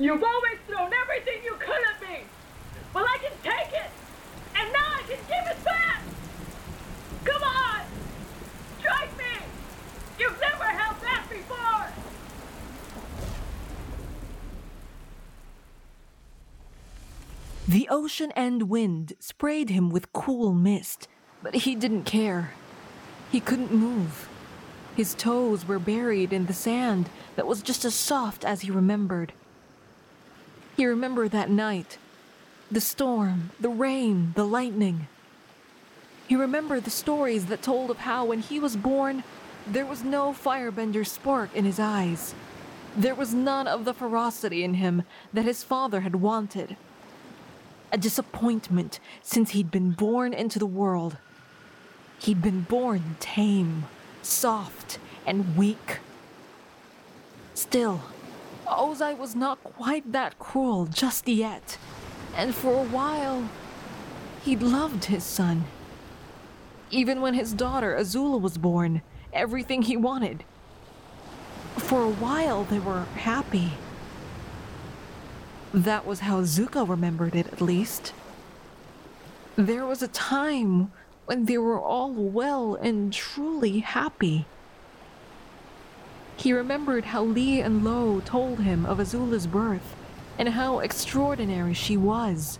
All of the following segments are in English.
You've always thrown everything you could at me. Well, I can take it. And now I can give it back. Come on. Strike me. You've never held back before. The ocean and wind sprayed him with cool mist, but he didn't care. He couldn't move. His toes were buried in the sand that was just as soft as he remembered. He remembered that night the storm, the rain, the lightning. He remembered the stories that told of how, when he was born, there was no firebender spark in his eyes. There was none of the ferocity in him that his father had wanted. A disappointment since he'd been born into the world. He'd been born tame, soft, and weak. Still, Ozai was not quite that cruel just yet, and for a while, he'd loved his son. Even when his daughter Azula was born, everything he wanted. For a while, they were happy. That was how Zuko remembered it, at least. There was a time when they were all well and truly happy. He remembered how Li and Lo told him of Azula's birth and how extraordinary she was.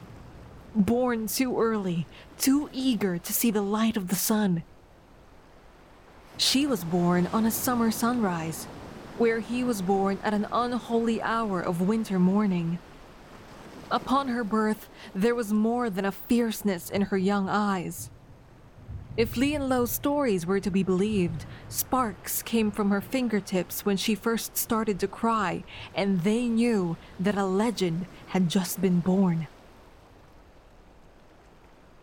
Born too early, too eager to see the light of the sun. She was born on a summer sunrise, where he was born at an unholy hour of winter morning. Upon her birth, there was more than a fierceness in her young eyes. If Li and Lo's stories were to be believed, sparks came from her fingertips when she first started to cry, and they knew that a legend had just been born.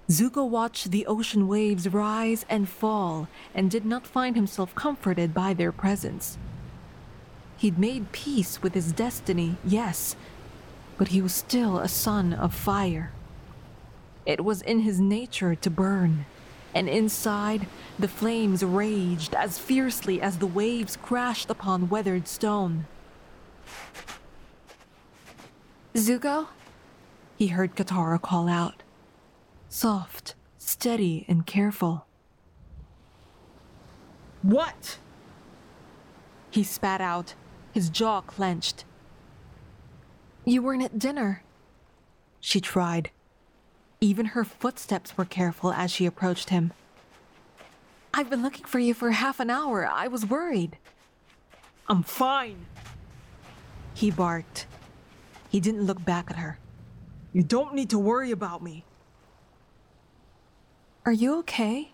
Zuko watched the ocean waves rise and fall and did not find himself comforted by their presence. He'd made peace with his destiny, yes, but he was still a son of fire. It was in his nature to burn, and inside, the flames raged as fiercely as the waves crashed upon weathered stone. Zuko? He heard Katara call out. Soft, steady, and careful. What? He spat out, his jaw clenched. You weren't at dinner. She tried. Even her footsteps were careful as she approached him. I've been looking for you for half an hour. I was worried. I'm fine. He barked. He didn't look back at her. You don't need to worry about me. Are you okay?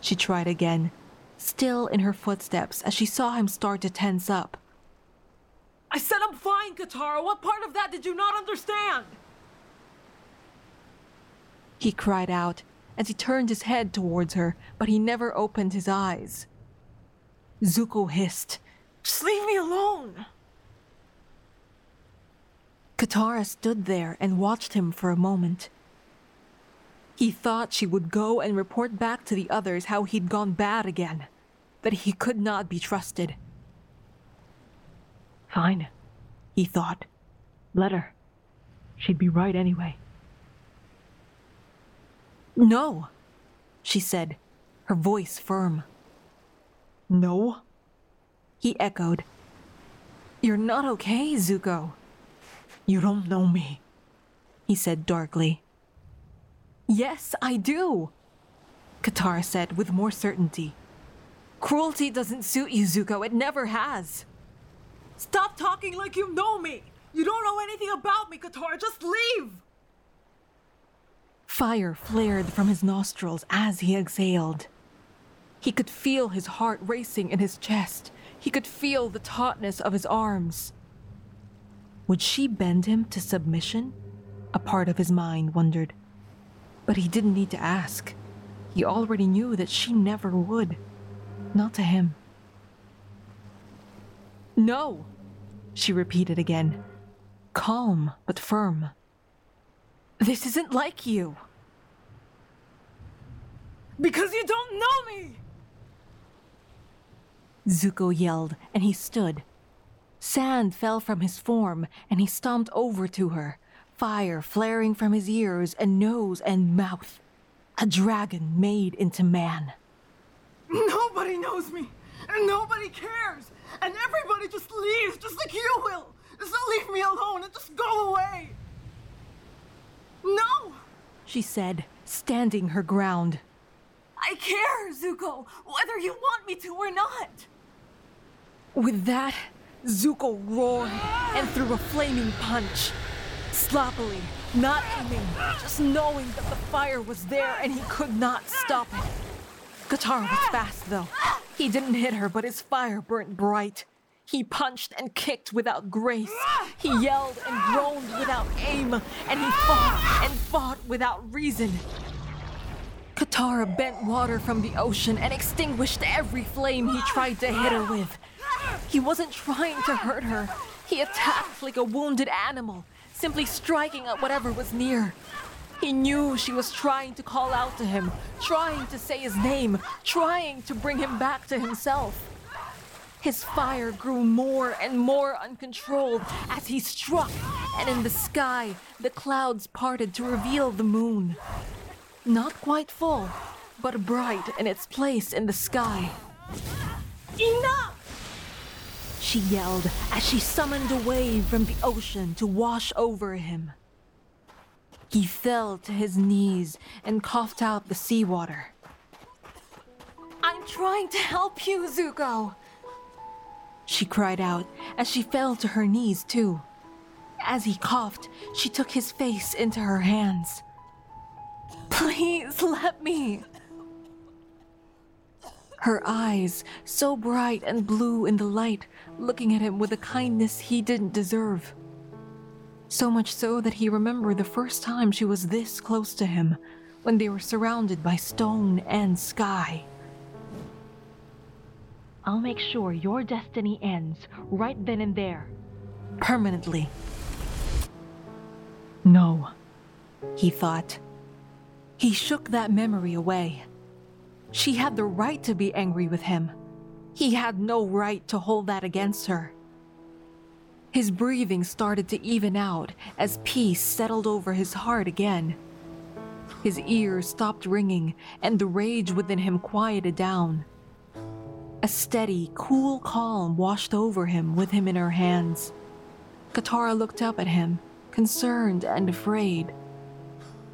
She tried again, still in her footsteps as she saw him start to tense up. I said I'm fine, Katara. What part of that did you not understand? He cried out as he turned his head towards her, but he never opened his eyes. Zuko hissed, Just leave me alone. Katara stood there and watched him for a moment. He thought she would go and report back to the others how he'd gone bad again, but he could not be trusted. Fine, he thought. Let her. She'd be right anyway. No, she said, her voice firm. No? He echoed. You're not okay, Zuko. You don't know me, he said darkly. Yes, I do, Katara said with more certainty. Cruelty doesn't suit you, Zuko. It never has. Stop talking like you know me! You don't know anything about me, Katara! Just leave! Fire flared from his nostrils as he exhaled. He could feel his heart racing in his chest. He could feel the tautness of his arms. Would she bend him to submission? A part of his mind wondered. But he didn't need to ask. He already knew that she never would. Not to him. No, she repeated again, calm but firm. This isn't like you. Because you don't know me! Zuko yelled, and he stood. Sand fell from his form, and he stomped over to her, fire flaring from his ears and nose and mouth. A dragon made into man. Nobody knows me, and nobody cares, and everybody just leaves just like you will. So leave me alone and just go away. No! She said, standing her ground. I care, Zuko, whether you want me to or not. With that, Zuko roared and threw a flaming punch. Sloppily, not aiming, just knowing that the fire was there and he could not stop it. Katara was fast, though. He didn't hit her, but his fire burnt bright. He punched and kicked without grace. He yelled and groaned without aim, and he fought and fought without reason. Katara bent water from the ocean and extinguished every flame he tried to hit her with. He wasn't trying to hurt her. He attacked like a wounded animal, simply striking at whatever was near. He knew she was trying to call out to him, trying to say his name, trying to bring him back to himself. His fire grew more and more uncontrolled as he struck, and in the sky, the clouds parted to reveal the moon. Not quite full, but bright in its place in the sky. Enough! She yelled as she summoned a wave from the ocean to wash over him. He fell to his knees and coughed out the seawater. I'm trying to help you, Zuko, she cried out as she fell to her knees, too. As he coughed, she took his face into her hands. Please let me. Her eyes, so bright and blue in the light, looking at him with a kindness he didn't deserve. So much so that he remembered the first time she was this close to him, when they were surrounded by stone and sky. I'll make sure your destiny ends right then and there. Permanently. No, he thought. He shook that memory away. She had the right to be angry with him. He had no right to hold that against her. His breathing started to even out as peace settled over his heart again. His ears stopped ringing and the rage within him quieted down. A steady, cool calm washed over him with him in her hands. Katara looked up at him, concerned and afraid.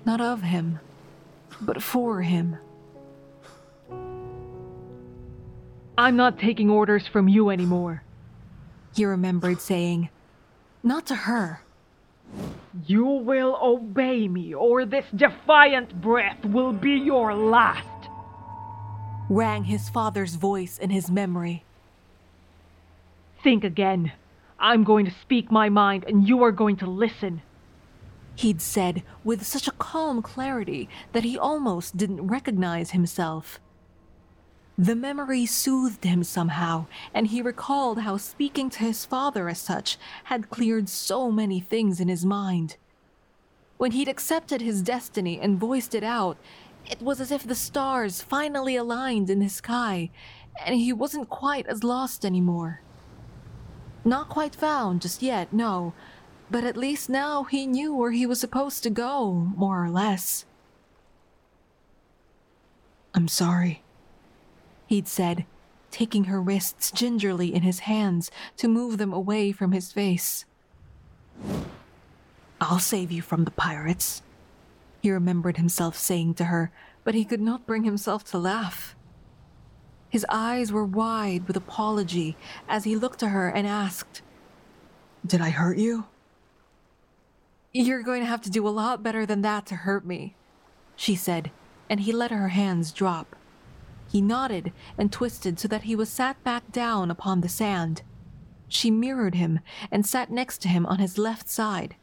Not of him, but for him. I'm not taking orders from you anymore, he remembered saying. Not to her. You will obey me, or this defiant breath will be your last rang his father's voice in his memory. Think again. I'm going to speak my mind, and you are going to listen. He'd said with such a calm clarity that he almost didn't recognize himself. The memory soothed him somehow, and he recalled how speaking to his father as such had cleared so many things in his mind. When he'd accepted his destiny and voiced it out, it was as if the stars finally aligned in the sky, and he wasn't quite as lost anymore. Not quite found just yet, no, but at least now he knew where he was supposed to go, more or less. I'm sorry, he'd said, taking her wrists gingerly in his hands to move them away from his face. I'll save you from the pirates he remembered himself saying to her, but he could not bring himself to laugh. His eyes were wide with apology as he looked to her and asked, Did I hurt you? You're going to have to do a lot better than that to hurt me, she said, and he let her hands drop. He nodded and twisted so that he was sat back down upon the sand. She mirrored him and sat next to him on his left side.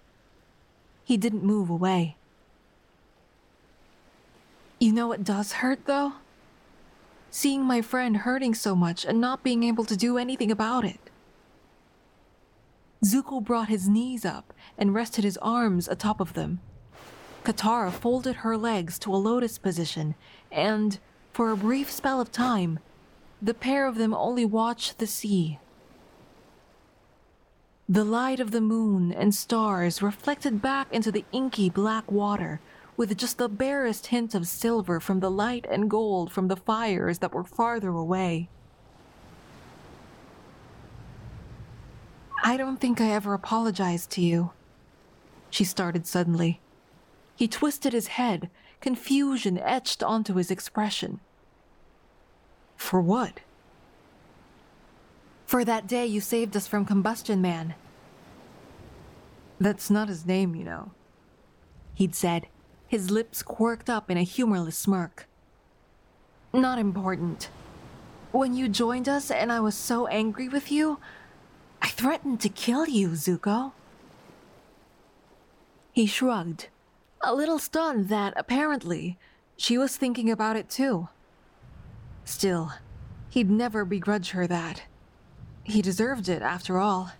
He didn't move away. You know what does hurt, though? Seeing my friend hurting so much and not being able to do anything about it. Zuko brought his knees up and rested his arms atop of them. Katara folded her legs to a lotus position, and, for a brief spell of time, the pair of them only watched the sea. The light of the moon and stars reflected back into the inky black water with just the barest hint of silver from the light and gold from the fires that were farther away. I don't think I ever apologized to you. She started suddenly. He twisted his head, confusion etched onto his expression. For what? For that day you saved us from Combustion Man. That's not his name, you know, he'd said, his lips quirked up in a humorless smirk. Not important. When you joined us and I was so angry with you, I threatened to kill you, Zuko. He shrugged, a little stunned that, apparently, she was thinking about it too. Still, he'd never begrudge her that. He deserved it, after all.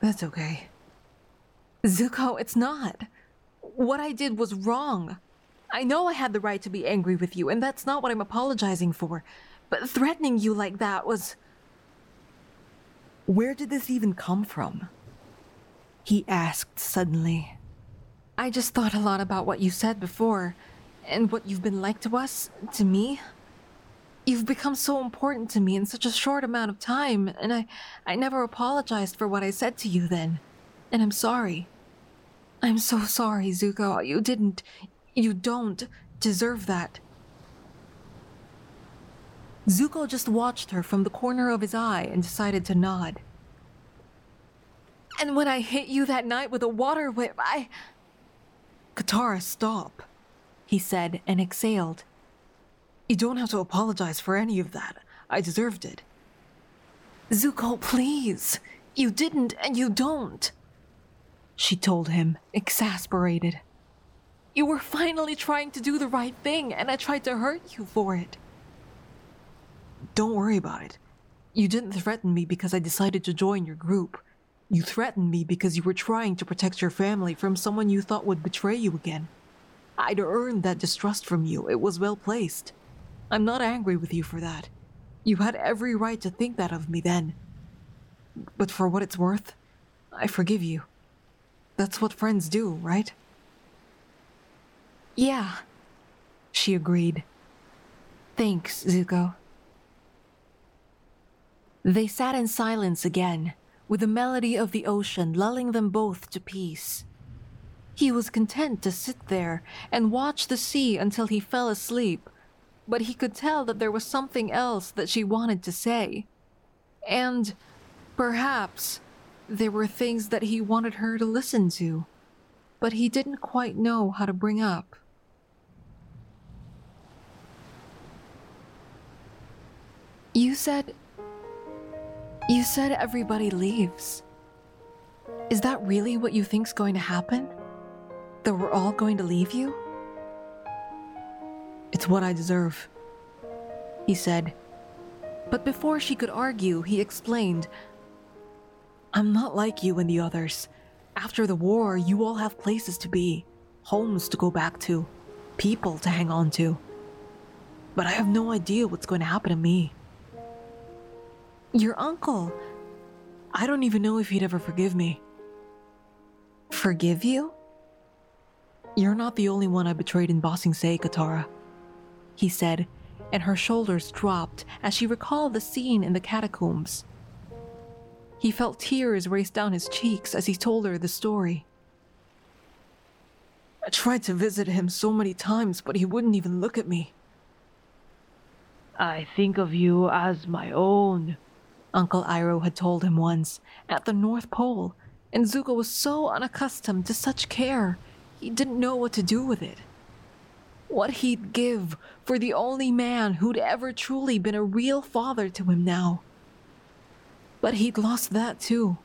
That's okay. Zuko, it's not. What I did was wrong. I know I had the right to be angry with you, and that's not what I'm apologizing for. But threatening you like that was. Where did this even come from? He asked suddenly. I just thought a lot about what you said before, and what you've been like to us, to me. You've become so important to me in such a short amount of time, and I, I never apologized for what I said to you then. And I'm sorry. I'm so sorry, Zuko. You didn't, you don't deserve that. Zuko just watched her from the corner of his eye and decided to nod. And when I hit you that night with a water whip, I. Katara, stop, he said and exhaled. You don't have to apologize for any of that. I deserved it. Zuko, please. You didn't and you don't. She told him, exasperated. You were finally trying to do the right thing, and I tried to hurt you for it. Don't worry about it. You didn't threaten me because I decided to join your group. You threatened me because you were trying to protect your family from someone you thought would betray you again. I'd earned that distrust from you. It was well placed. I'm not angry with you for that. You had every right to think that of me then. But for what it's worth, I forgive you. That's what friends do, right? Yeah, she agreed. Thanks, Zuko. They sat in silence again, with the melody of the ocean lulling them both to peace. He was content to sit there and watch the sea until he fell asleep, but he could tell that there was something else that she wanted to say. And, perhaps, there were things that he wanted her to listen to, but he didn't quite know how to bring up. You said. You said everybody leaves. Is that really what you think's going to happen? That we're all going to leave you? It's what I deserve, he said. But before she could argue, he explained I'm not like you and the others. After the war, you all have places to be, homes to go back to, people to hang on to. But I have no idea what's going to happen to me. Your uncle. I don't even know if he'd ever forgive me. Forgive you? You're not the only one I betrayed in Ba Sing Se, Katara, he said, and her shoulders dropped as she recalled the scene in the catacombs. He felt tears race down his cheeks as he told her the story. I tried to visit him so many times, but he wouldn't even look at me. I think of you as my own, Uncle Iroh had told him once, at the North Pole, and Zuko was so unaccustomed to such care, he didn't know what to do with it. What he'd give for the only man who'd ever truly been a real father to him now. But he'd lost that too.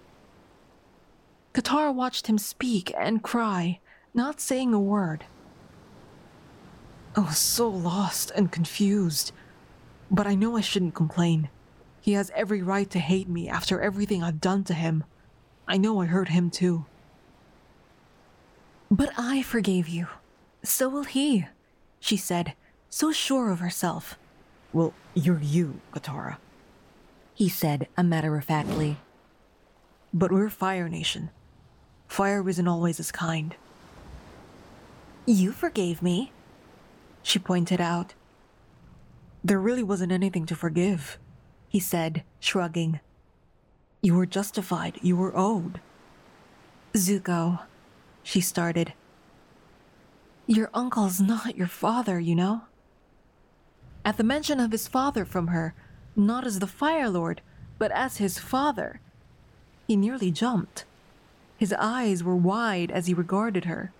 Katara watched him speak and cry, not saying a word. I was so lost and confused, but I know I shouldn't complain. He has every right to hate me after everything I've done to him. I know I hurt him too. But I forgave you. So will he, she said, so sure of herself. Well, you're you, Katara, he said, a matter of factly. But we're Fire Nation. Fire isn't always as kind. You forgave me, she pointed out. There really wasn't anything to forgive, he said, shrugging. You were justified. You were owed. Zuko, she started. Your uncle's not your father, you know? At the mention of his father from her, not as the Fire Lord, but as his father, he nearly jumped. His eyes were wide as he regarded her.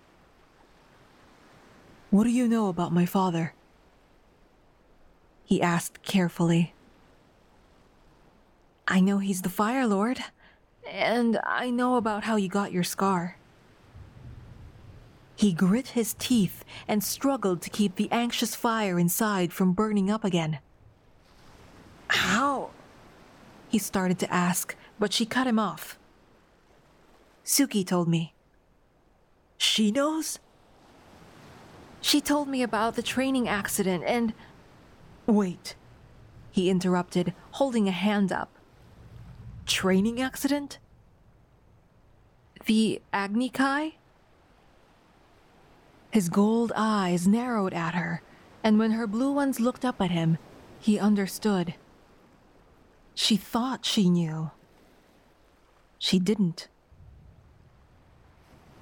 What do you know about my father? He asked carefully. I know he's the Fire Lord, and I know about how you got your scar. He grit his teeth and struggled to keep the anxious fire inside from burning up again. How? He started to ask, but she cut him off. Suki told me. She knows? She told me about the training accident and. Wait, he interrupted, holding a hand up. Training accident? The Agni Kai? His gold eyes narrowed at her, and when her blue ones looked up at him, he understood. She thought she knew. She didn't.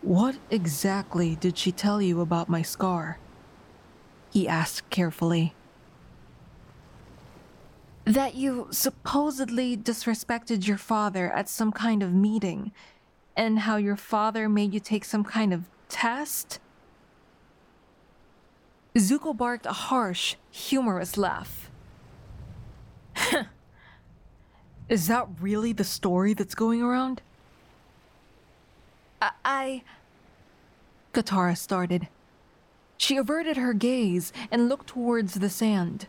What exactly did she tell you about my scar? He asked carefully. That you supposedly disrespected your father at some kind of meeting, and how your father made you take some kind of test? Zuko barked a harsh, humorous laugh. Is that really the story that's going around? I. I... Katara started. She averted her gaze and looked towards the sand.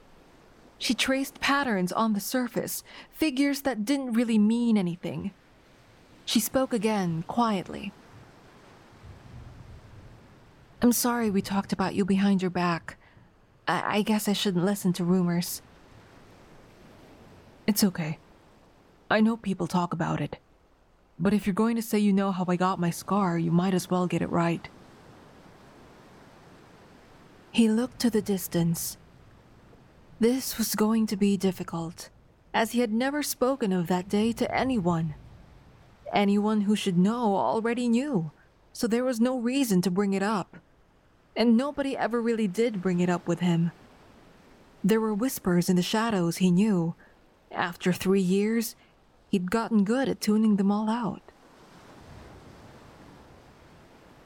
She traced patterns on the surface, figures that didn't really mean anything. She spoke again, quietly. I'm sorry we talked about you behind your back. I, I guess I shouldn't listen to rumors. It's okay. I know people talk about it. But if you're going to say you know how I got my scar, you might as well get it right. He looked to the distance. This was going to be difficult, as he had never spoken of that day to anyone. Anyone who should know already knew, so there was no reason to bring it up and nobody ever really did bring it up with him. There were whispers in the shadows he knew. After three years, he'd gotten good at tuning them all out.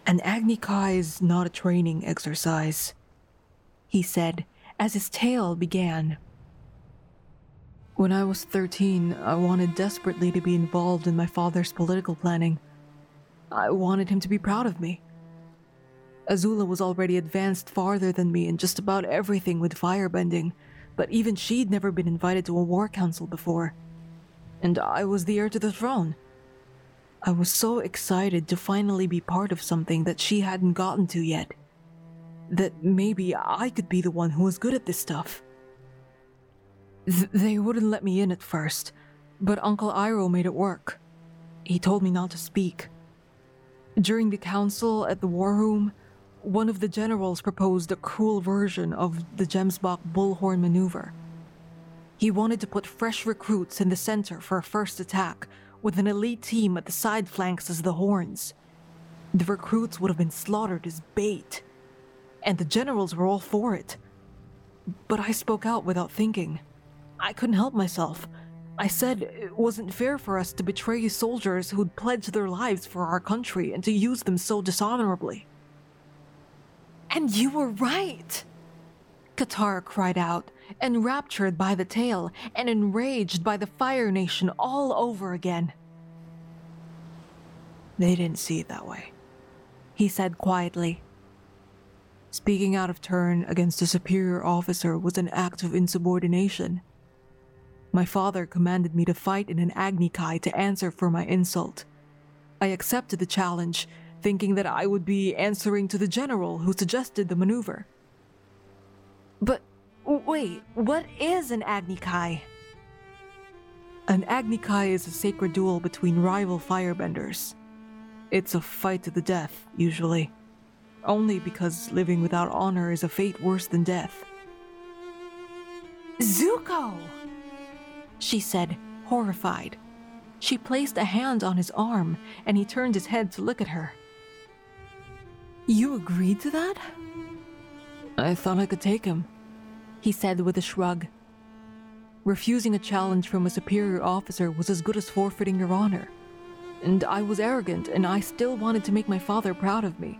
An Agni Kai is not a training exercise, he said as his tale began. When I was 13, I wanted desperately to be involved in my father's political planning. I wanted him to be proud of me. Azula was already advanced farther than me in just about everything with firebending, but even she'd never been invited to a war council before. And I was the heir to the throne. I was so excited to finally be part of something that she hadn't gotten to yet. That maybe I could be the one who was good at this stuff. Th- they wouldn't let me in at first, but Uncle Iroh made it work. He told me not to speak. During the council at the war room, one of the generals proposed a cruel version of the Gemsbok bullhorn maneuver. He wanted to put fresh recruits in the center for a first attack, with an elite team at the side flanks as the horns. The recruits would have been slaughtered as bait, and the generals were all for it. But I spoke out without thinking. I couldn't help myself. I said it wasn't fair for us to betray soldiers who'd pledged their lives for our country and to use them so dishonorably. And you were right! Katara cried out, enraptured by the tale and enraged by the Fire Nation all over again. They didn't see it that way, he said quietly. Speaking out of turn against a superior officer was an act of insubordination. My father commanded me to fight in an Agni Kai to answer for my insult. I accepted the challenge thinking that I would be answering to the general who suggested the maneuver. But wait, what is an Agni Kai? An Agni-Kai is a sacred duel between rival firebenders. It's a fight to the death, usually. Only because living without honor is a fate worse than death. Zuko! She said, horrified. She placed a hand on his arm, and he turned his head to look at her. You agreed to that? I thought I could take him, he said with a shrug. Refusing a challenge from a superior officer was as good as forfeiting your honor. And I was arrogant, and I still wanted to make my father proud of me.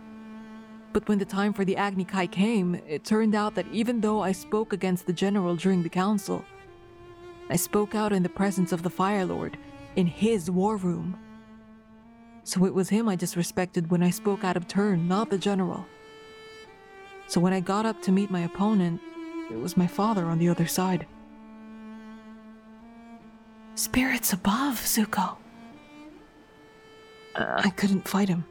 But when the time for the Agni Kai came, it turned out that even though I spoke against the general during the council, I spoke out in the presence of the Fire Lord, in his war room. So it was him I disrespected when I spoke out of turn, not the general. So when I got up to meet my opponent, it was my father on the other side. Spirits above, Zuko. Uh. I couldn't fight him.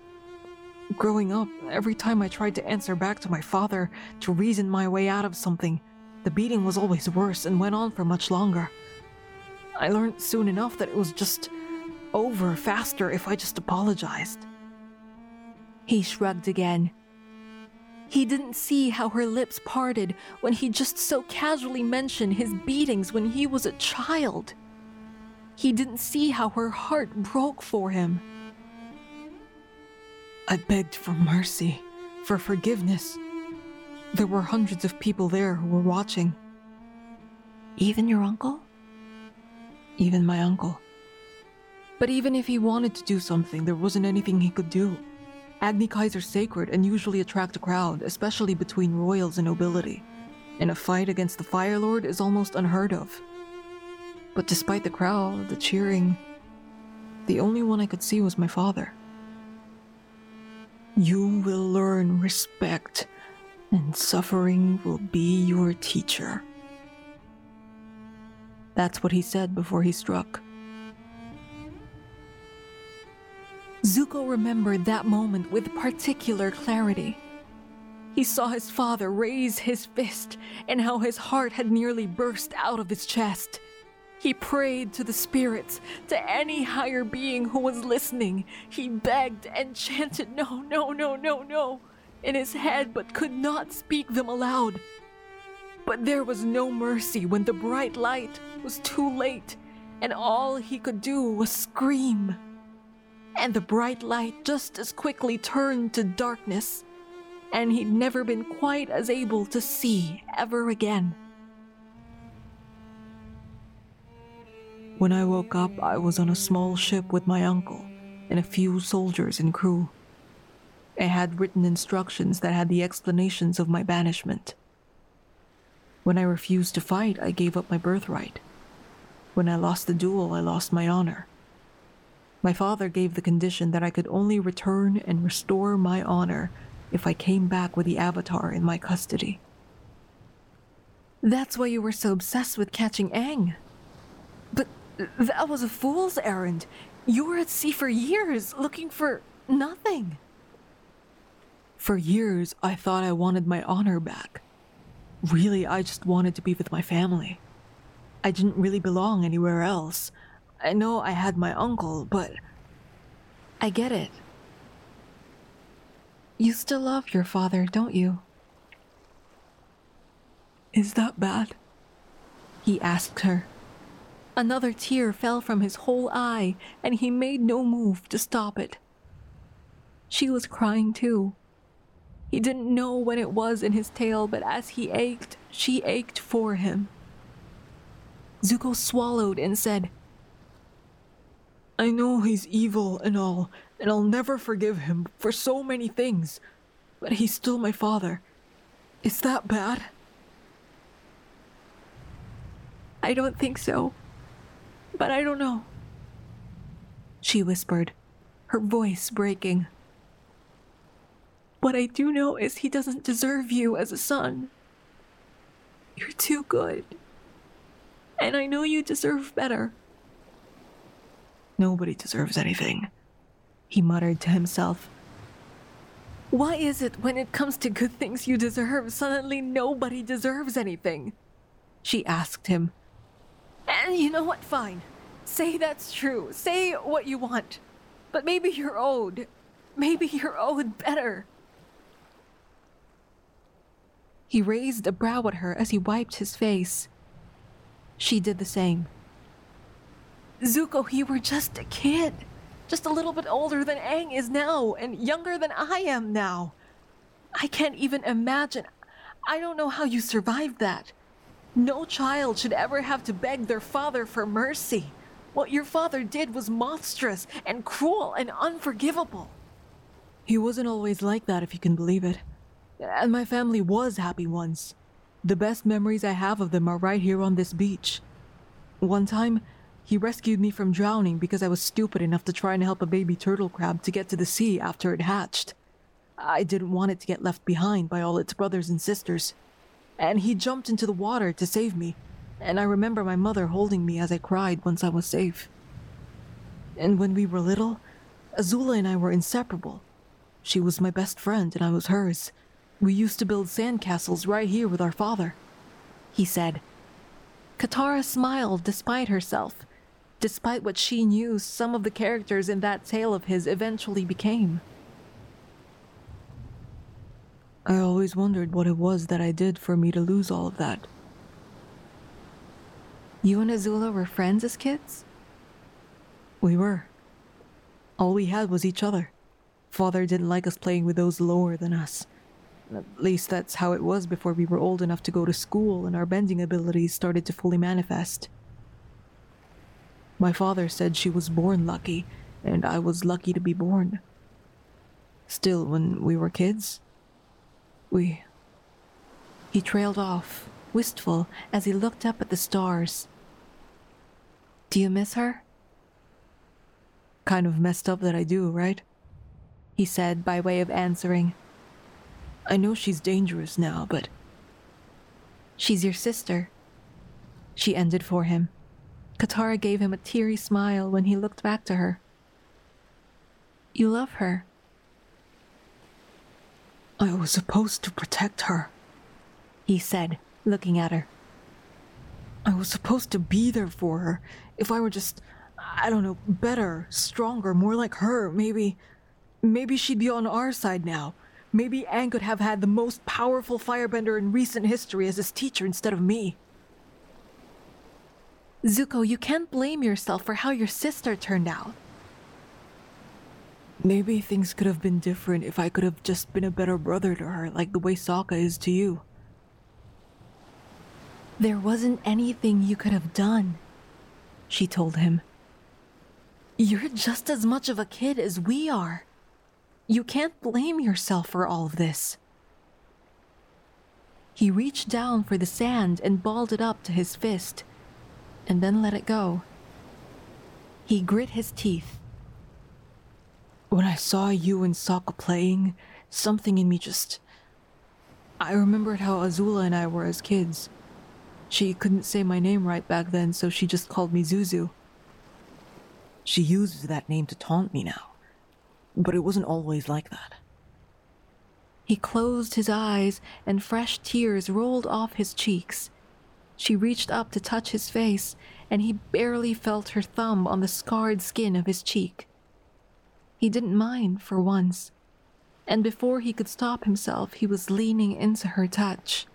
Growing up, every time I tried to answer back to my father to reason my way out of something, the beating was always worse and went on for much longer. I learned soon enough that it was just over faster if I just apologized. He shrugged again. He didn't see how her lips parted when he just so casually mentioned his beatings when he was a child. He didn't see how her heart broke for him. I begged for mercy, for forgiveness. There were hundreds of people there who were watching. Even your uncle? Even my uncle. But even if he wanted to do something, there wasn't anything he could do. Agni Kais are sacred and usually attract a crowd, especially between royals and nobility. And a fight against the Fire Lord is almost unheard of. But despite the crowd, the cheering, the only one I could see was my father. You will learn respect, and suffering will be your teacher. That's what he said before he struck. Zuko remembered that moment with particular clarity. He saw his father raise his fist and how his heart had nearly burst out of his chest. He prayed to the spirits, to any higher being who was listening. He begged and chanted, No, no, no, no, no, in his head, but could not speak them aloud. But there was no mercy when the bright light was too late, and all he could do was scream. And the bright light just as quickly turned to darkness, and he'd never been quite as able to see ever again. When I woke up, I was on a small ship with my uncle and a few soldiers and crew. I had written instructions that had the explanations of my banishment. When I refused to fight, I gave up my birthright. When I lost the duel, I lost my honor. My father gave the condition that I could only return and restore my honor if I came back with the Avatar in my custody. That's why you were so obsessed with catching Aang. But that was a fool's errand. You were at sea for years, looking for nothing. For years, I thought I wanted my honor back. Really, I just wanted to be with my family. I didn't really belong anywhere else. I know I had my uncle, but. I get it. You still love your father, don't you? Is that bad? He asked her. Another tear fell from his whole eye, and he made no move to stop it. She was crying too. He didn't know when it was in his tale, but as he ached, she ached for him. Zuko swallowed and said, I know he's evil and all, and I'll never forgive him for so many things, but he's still my father. Is that bad? I don't think so but I don't know. She whispered, her voice breaking. What I do know is he doesn't deserve you as a son. You're too good. And I know you deserve better. Nobody deserves anything, he muttered to himself. Why is it when it comes to good things you deserve, suddenly nobody deserves anything? She asked him, and you know what? Fine. Say that's true. Say what you want. But maybe you're owed. Maybe you're owed better. He raised a brow at her as he wiped his face. She did the same. Zuko, you were just a kid. Just a little bit older than Aang is now, and younger than I am now. I can't even imagine. I don't know how you survived that. No child should ever have to beg their father for mercy. What your father did was monstrous and cruel and unforgivable. He wasn't always like that, if you can believe it. And my family was happy once. The best memories I have of them are right here on this beach. One time, he rescued me from drowning because I was stupid enough to try and help a baby turtle crab to get to the sea after it hatched. I didn't want it to get left behind by all its brothers and sisters. And he jumped into the water to save me, and I remember my mother holding me as I cried once I was safe. And when we were little, Azula and I were inseparable. She was my best friend, and I was hers. We used to build sandcastles right here with our father, he said. Katara smiled despite herself, despite what she knew some of the characters in that tale of his eventually became. I always wondered what it was that I did for me to lose all of that. You and Azula were friends as kids? We were. All we had was each other. Father didn't like us playing with those lower than us. At least that's how it was before we were old enough to go to school and our bending abilities started to fully manifest. My father said she was born lucky, and I was lucky to be born. Still, when we were kids, we. He trailed off, wistful, as he looked up at the stars. Do you miss her? Kind of messed up that I do, right? He said by way of answering. I know she's dangerous now, but. She's your sister. She ended for him. Katara gave him a teary smile when he looked back to her. You love her. I was supposed to protect her, he said, looking at her. I was supposed to be there for her. If I were just, I don't know, better, stronger, more like her, maybe. Maybe she'd be on our side now. Maybe Aang could have had the most powerful firebender in recent history as his teacher instead of me. Zuko, you can't blame yourself for how your sister turned out. Maybe things could have been different if I could have just been a better brother to her, like the way Sokka is to you. There wasn't anything you could have done, she told him. You're just as much of a kid as we are. You can't blame yourself for all of this. He reached down for the sand and balled it up to his fist, and then let it go. He grit his teeth when I saw you and Sokka playing, something in me just. I remembered how Azula and I were as kids. She couldn't say my name right back then, so she just called me Zuzu. She uses that name to taunt me now, but it wasn't always like that. He closed his eyes, and fresh tears rolled off his cheeks. She reached up to touch his face, and he barely felt her thumb on the scarred skin of his cheek. He didn't mind for once. And before he could stop himself, he was leaning into her touch.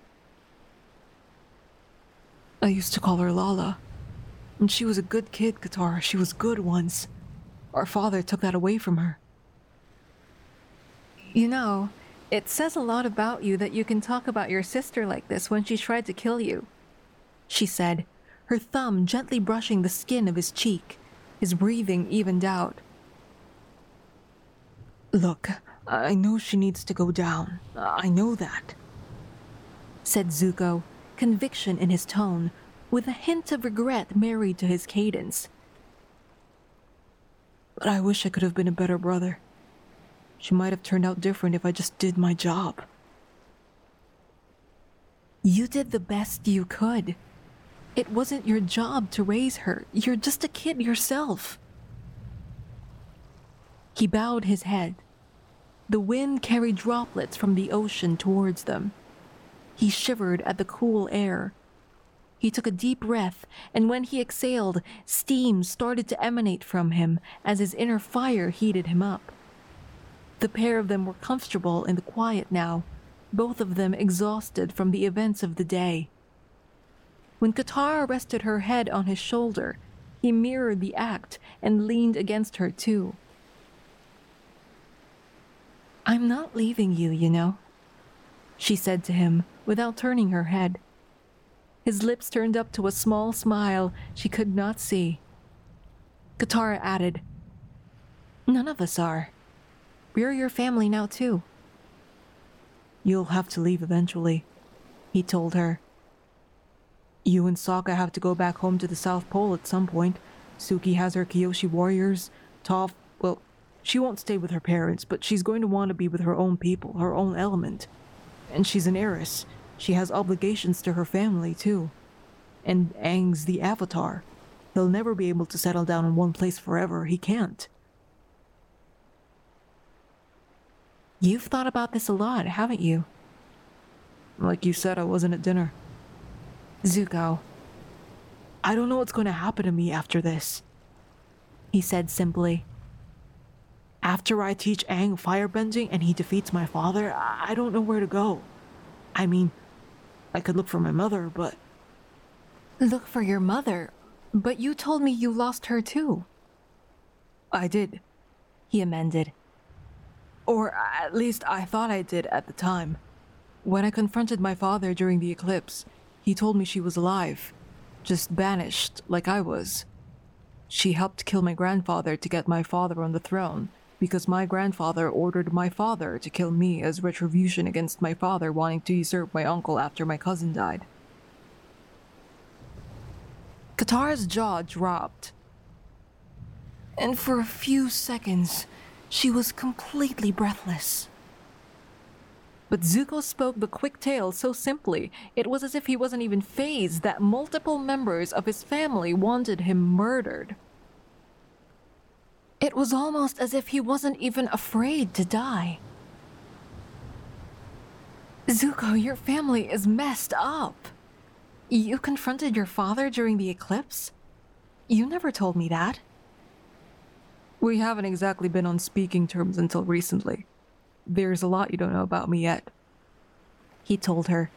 I used to call her Lala. And she was a good kid, Katara. She was good once. Our father took that away from her. You know, it says a lot about you that you can talk about your sister like this when she tried to kill you, she said, her thumb gently brushing the skin of his cheek. His breathing evened out. Look, I know she needs to go down. I know that. Said Zuko, conviction in his tone, with a hint of regret married to his cadence. But I wish I could have been a better brother. She might have turned out different if I just did my job. You did the best you could. It wasn't your job to raise her. You're just a kid yourself. He bowed his head. The wind carried droplets from the ocean towards them. He shivered at the cool air. He took a deep breath, and when he exhaled, steam started to emanate from him as his inner fire heated him up. The pair of them were comfortable in the quiet now, both of them exhausted from the events of the day. When Katara rested her head on his shoulder, he mirrored the act and leaned against her too. I'm not leaving you, you know, she said to him without turning her head. His lips turned up to a small smile she could not see. Katara added, None of us are. We're your family now, too. You'll have to leave eventually, he told her. You and Sokka have to go back home to the South Pole at some point. Suki has her Kyoshi warriors. Toph, well, she won't stay with her parents, but she's going to want to be with her own people, her own element. And she's an heiress. She has obligations to her family, too. And Aang's the Avatar. He'll never be able to settle down in one place forever. He can't. You've thought about this a lot, haven't you? Like you said, I wasn't at dinner. Zuko, I don't know what's going to happen to me after this, he said simply. After I teach Aang firebending and he defeats my father, I don't know where to go. I mean, I could look for my mother, but. Look for your mother? But you told me you lost her too. I did, he amended. Or at least I thought I did at the time. When I confronted my father during the eclipse, he told me she was alive, just banished like I was. She helped kill my grandfather to get my father on the throne, because my grandfather ordered my father to kill me as retribution against my father wanting to usurp my uncle after my cousin died. Katara's jaw dropped. And for a few seconds, she was completely breathless. But Zuko spoke the quick tale so simply, it was as if he wasn't even fazed that multiple members of his family wanted him murdered. It was almost as if he wasn't even afraid to die. Zuko, your family is messed up. You confronted your father during the eclipse? You never told me that. We haven't exactly been on speaking terms until recently. There's a lot you don't know about me yet. He told her,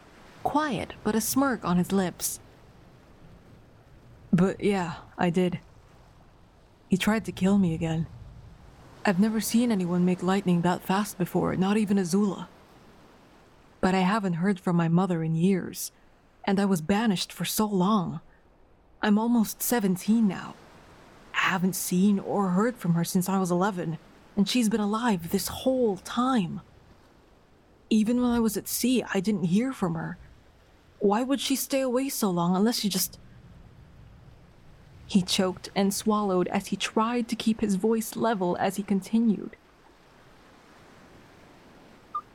quiet but a smirk on his lips. But yeah, I did. He tried to kill me again. I've never seen anyone make lightning that fast before, not even Azula. But I haven't heard from my mother in years, and I was banished for so long. I'm almost 17 now. I haven't seen or heard from her since I was 11 and she's been alive this whole time. Even when I was at sea, I didn't hear from her. Why would she stay away so long unless she just. He choked and swallowed as he tried to keep his voice level as he continued.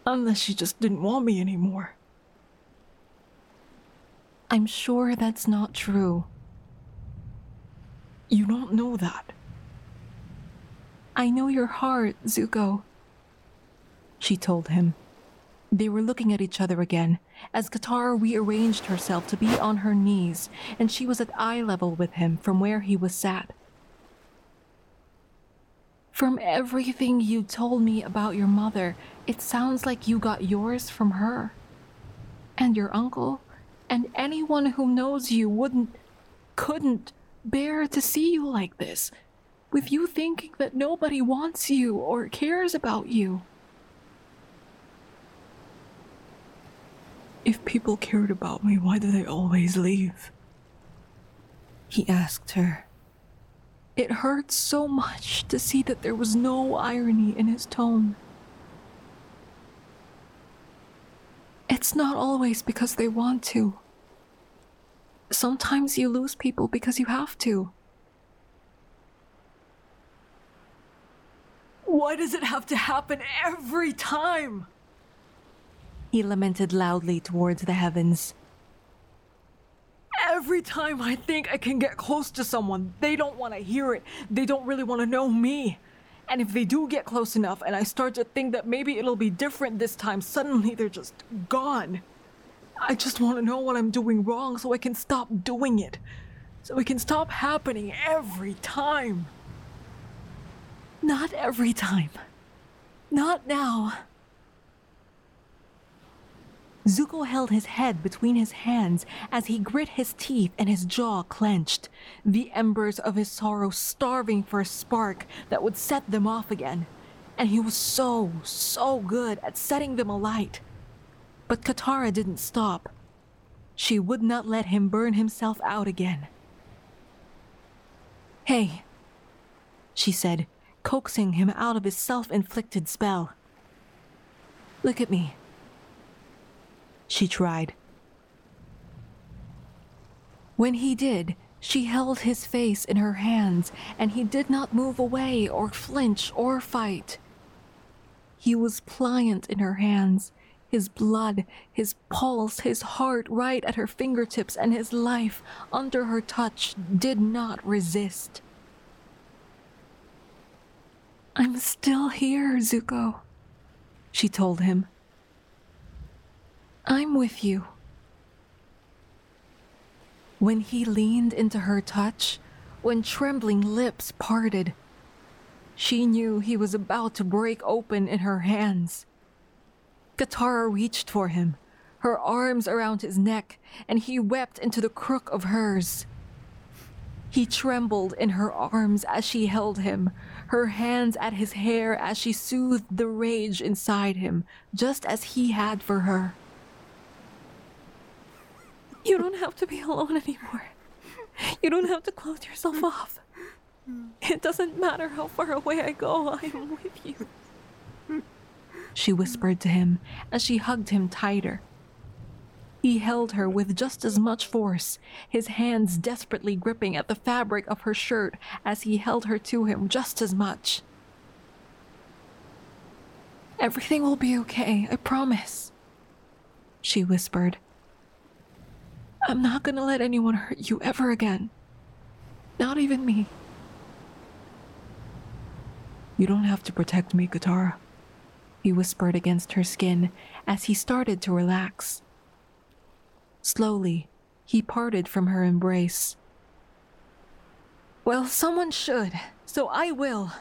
Unless she just didn't want me anymore. I'm sure that's not true. You don't know that. I know your heart, Zuko. She told him. They were looking at each other again as Katara rearranged herself to be on her knees, and she was at eye level with him from where he was sat. From everything you told me about your mother, it sounds like you got yours from her. And your uncle, and anyone who knows you wouldn't, couldn't bear to see you like this with you thinking that nobody wants you or cares about you. If people cared about me, why do they always leave? He asked her. It hurt so much to see that there was no irony in his tone. It's not always because they want to. Sometimes you lose people because you have to. Why does it have to happen every time? He lamented loudly towards the heavens. Every time I think I can get close to someone, they don't want to hear it. They don't really want to know me. And if they do get close enough and I start to think that maybe it'll be different this time, suddenly they're just gone. I just want to know what I'm doing wrong so I can stop doing it. So it can stop happening every time. Not every time. Not now. Zuko held his head between his hands as he grit his teeth and his jaw clenched, the embers of his sorrow starving for a spark that would set them off again. And he was so, so good at setting them alight. But Katara didn't stop. She would not let him burn himself out again. Hey, she said, coaxing him out of his self inflicted spell. Look at me. She tried. When he did, she held his face in her hands, and he did not move away or flinch or fight. He was pliant in her hands, his blood, his pulse, his heart right at her fingertips, and his life under her touch did not resist. I'm still here, Zuko, she told him. I'm with you. When he leaned into her touch, when trembling lips parted, she knew he was about to break open in her hands. Katara reached for him, her arms around his neck, and he wept into the crook of hers. He trembled in her arms as she held him, her hands at his hair as she soothed the rage inside him, just as he had for her. You don't have to be alone anymore. You don't have to close yourself off. It doesn't matter how far away I go, I am with you. She whispered to him as she hugged him tighter. He held her with just as much force, his hands desperately gripping at the fabric of her shirt as he held her to him just as much. Everything will be okay, I promise, she whispered. I'm not gonna let anyone hurt you ever again. Not even me. You don't have to protect me, Katara, he whispered against her skin as he started to relax. Slowly, he parted from her embrace. Well, someone should, so I will,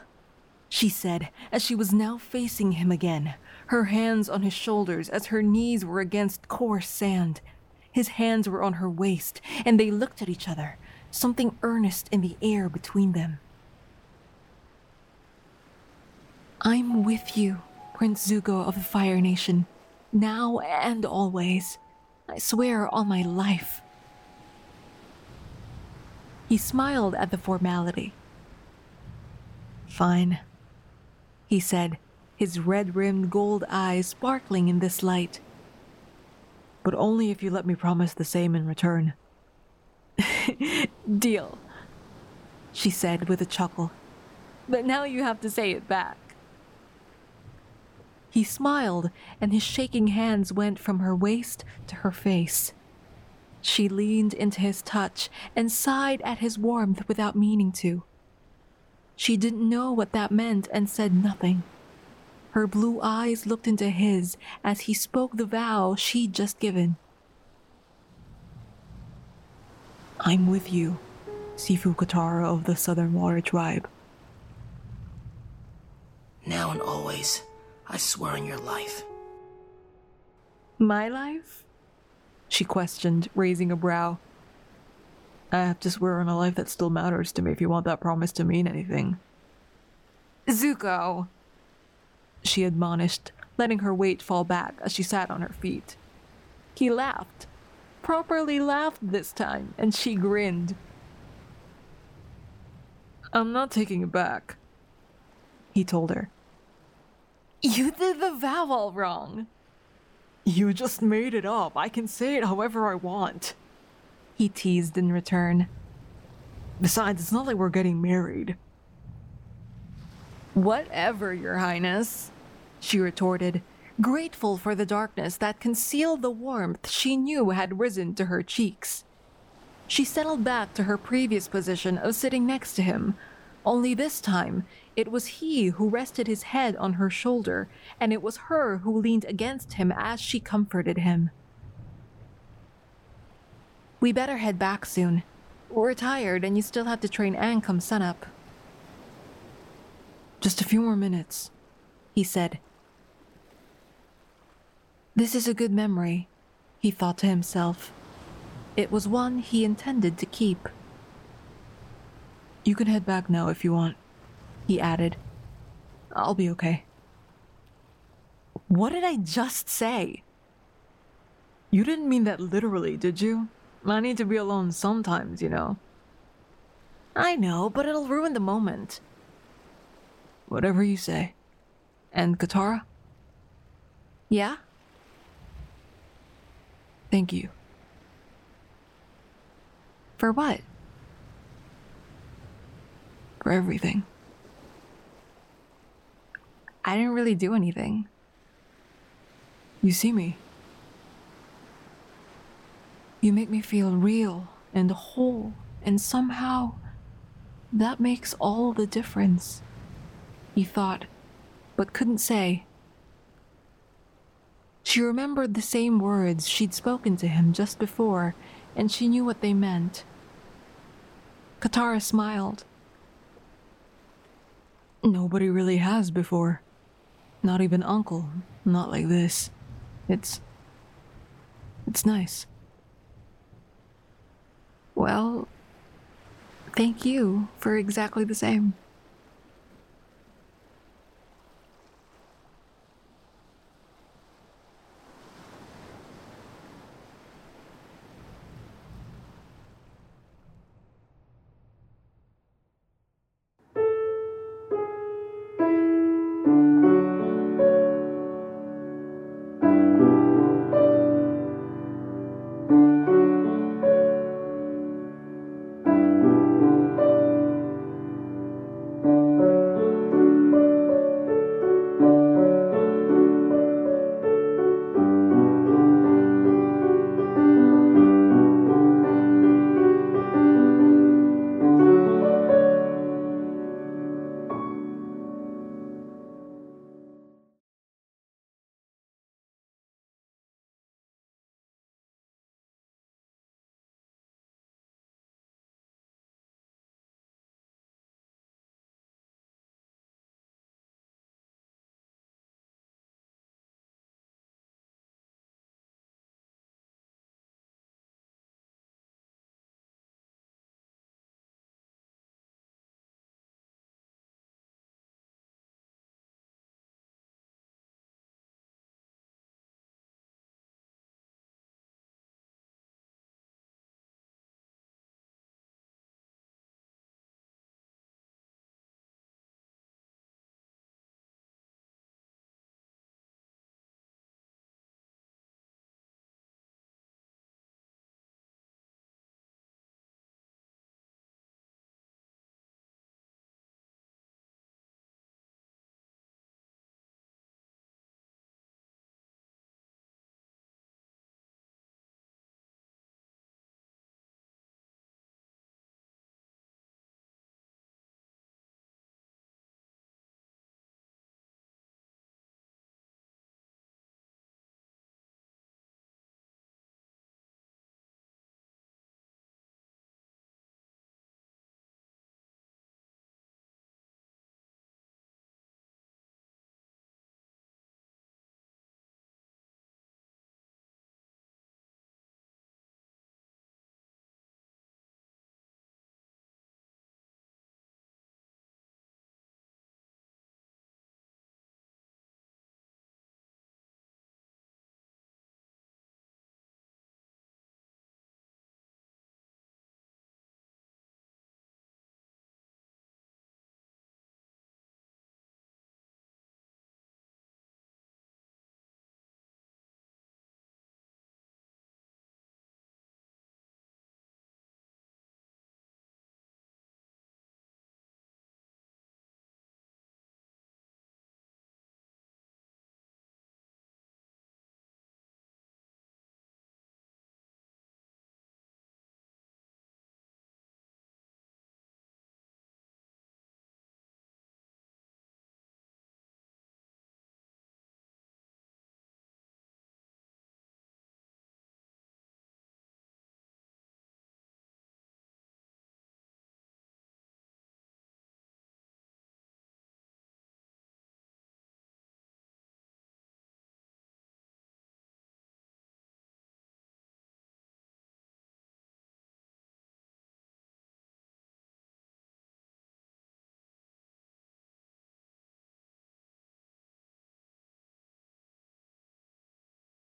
she said as she was now facing him again, her hands on his shoulders as her knees were against coarse sand. His hands were on her waist, and they looked at each other, something earnest in the air between them. I'm with you, Prince Zuko of the Fire Nation, now and always. I swear on my life. He smiled at the formality. Fine, he said, his red rimmed gold eyes sparkling in this light. But only if you let me promise the same in return. Deal, she said with a chuckle. But now you have to say it back. He smiled, and his shaking hands went from her waist to her face. She leaned into his touch and sighed at his warmth without meaning to. She didn't know what that meant and said nothing. Her blue eyes looked into his as he spoke the vow she'd just given. I'm with you, Sifu Katara of the Southern Water Tribe. Now and always. I swear on your life. My life? She questioned, raising a brow. I have to swear on a life that still matters to me if you want that promise to mean anything. Zuko! She admonished, letting her weight fall back as she sat on her feet. He laughed. Properly laughed this time, and she grinned. I'm not taking it back, he told her. You did the vow all wrong. You just made it up. I can say it however I want. He teased in return. Besides, it's not like we're getting married. Whatever, Your Highness, she retorted, grateful for the darkness that concealed the warmth she knew had risen to her cheeks. She settled back to her previous position of sitting next to him, only this time it was he who rested his head on her shoulder, and it was her who leaned against him as she comforted him. We better head back soon. We're tired and you still have to train Aang come sunup. Just a few more minutes, he said. This is a good memory, he thought to himself. It was one he intended to keep. You can head back now if you want, he added. I'll be okay. What did I just say? You didn't mean that literally, did you? I need to be alone sometimes, you know. I know, but it'll ruin the moment. Whatever you say. And Katara? Yeah? Thank you. For what? For everything. I didn't really do anything. You see me. You make me feel real and whole, and somehow that makes all the difference. He thought, but couldn't say. She remembered the same words she'd spoken to him just before, and she knew what they meant. Katara smiled. Nobody really has before. Not even Uncle. Not like this. It's. It's nice. Well, thank you for exactly the same.